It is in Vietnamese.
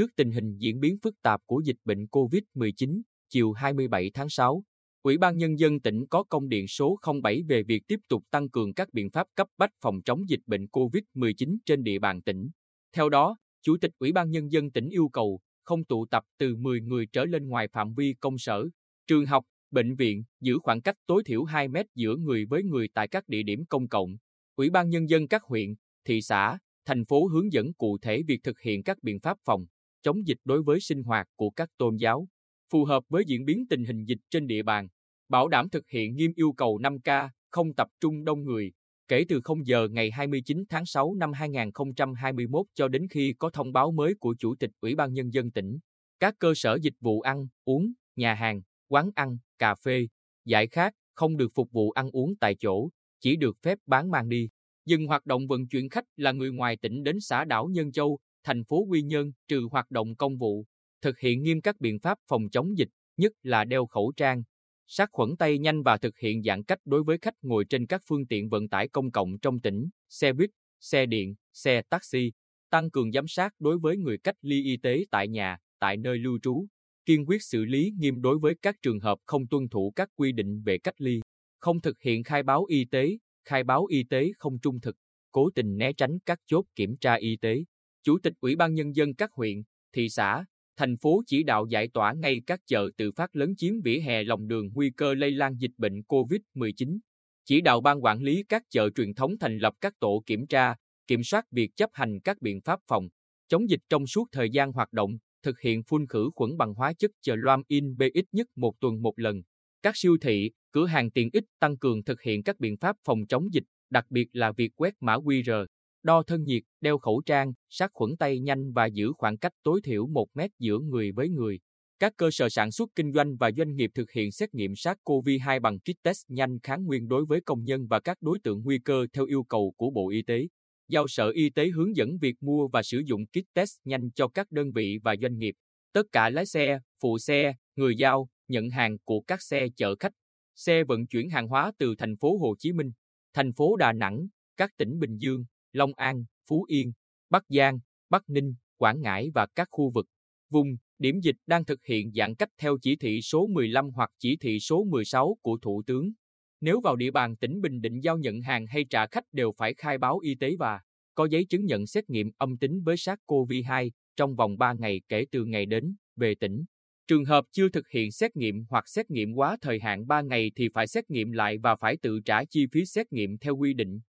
Trước tình hình diễn biến phức tạp của dịch bệnh COVID-19, chiều 27 tháng 6, Ủy ban Nhân dân tỉnh có công điện số 07 về việc tiếp tục tăng cường các biện pháp cấp bách phòng chống dịch bệnh COVID-19 trên địa bàn tỉnh. Theo đó, Chủ tịch Ủy ban Nhân dân tỉnh yêu cầu không tụ tập từ 10 người trở lên ngoài phạm vi công sở, trường học, bệnh viện, giữ khoảng cách tối thiểu 2 mét giữa người với người tại các địa điểm công cộng. Ủy ban Nhân dân các huyện, thị xã, thành phố hướng dẫn cụ thể việc thực hiện các biện pháp phòng, chống dịch đối với sinh hoạt của các tôn giáo, phù hợp với diễn biến tình hình dịch trên địa bàn, bảo đảm thực hiện nghiêm yêu cầu 5K, không tập trung đông người, kể từ 0 giờ ngày 29 tháng 6 năm 2021 cho đến khi có thông báo mới của Chủ tịch Ủy ban Nhân dân tỉnh. Các cơ sở dịch vụ ăn, uống, nhà hàng, quán ăn, cà phê, giải khát không được phục vụ ăn uống tại chỗ, chỉ được phép bán mang đi. Dừng hoạt động vận chuyển khách là người ngoài tỉnh đến xã đảo Nhân Châu, thành phố Quy Nhơn trừ hoạt động công vụ, thực hiện nghiêm các biện pháp phòng chống dịch, nhất là đeo khẩu trang, sát khuẩn tay nhanh và thực hiện giãn cách đối với khách ngồi trên các phương tiện vận tải công cộng trong tỉnh, xe buýt, xe điện, xe taxi, tăng cường giám sát đối với người cách ly y tế tại nhà, tại nơi lưu trú, kiên quyết xử lý nghiêm đối với các trường hợp không tuân thủ các quy định về cách ly, không thực hiện khai báo y tế, khai báo y tế không trung thực, cố tình né tránh các chốt kiểm tra y tế. Chủ tịch Ủy ban Nhân dân các huyện, thị xã, thành phố chỉ đạo giải tỏa ngay các chợ tự phát lớn chiếm vỉa hè lòng đường nguy cơ lây lan dịch bệnh COVID-19. Chỉ đạo ban quản lý các chợ truyền thống thành lập các tổ kiểm tra, kiểm soát việc chấp hành các biện pháp phòng, chống dịch trong suốt thời gian hoạt động, thực hiện phun khử khuẩn bằng hóa chất chờ loam in B ít nhất một tuần một lần. Các siêu thị, cửa hàng tiện ích tăng cường thực hiện các biện pháp phòng chống dịch, đặc biệt là việc quét mã QR, đo thân nhiệt, đeo khẩu trang, sát khuẩn tay nhanh và giữ khoảng cách tối thiểu 1 mét giữa người với người. Các cơ sở sản xuất kinh doanh và doanh nghiệp thực hiện xét nghiệm SARS-CoV-2 bằng kit test nhanh kháng nguyên đối với công nhân và các đối tượng nguy cơ theo yêu cầu của Bộ Y tế. Giao Sở Y tế hướng dẫn việc mua và sử dụng kit test nhanh cho các đơn vị và doanh nghiệp. Tất cả lái xe, phụ xe, người giao, nhận hàng của các xe chở khách, xe vận chuyển hàng hóa từ thành phố Hồ Chí Minh, thành phố Đà Nẵng, các tỉnh Bình Dương, Long An, Phú Yên, Bắc Giang, Bắc Ninh, Quảng Ngãi và các khu vực, vùng, điểm dịch đang thực hiện giãn cách theo chỉ thị số 15 hoặc chỉ thị số 16 của Thủ tướng. Nếu vào địa bàn tỉnh Bình Định giao nhận hàng hay trả khách đều phải khai báo y tế và có giấy chứng nhận xét nghiệm âm tính với SARS-CoV-2 trong vòng 3 ngày kể từ ngày đến, về tỉnh. Trường hợp chưa thực hiện xét nghiệm hoặc xét nghiệm quá thời hạn 3 ngày thì phải xét nghiệm lại và phải tự trả chi phí xét nghiệm theo quy định.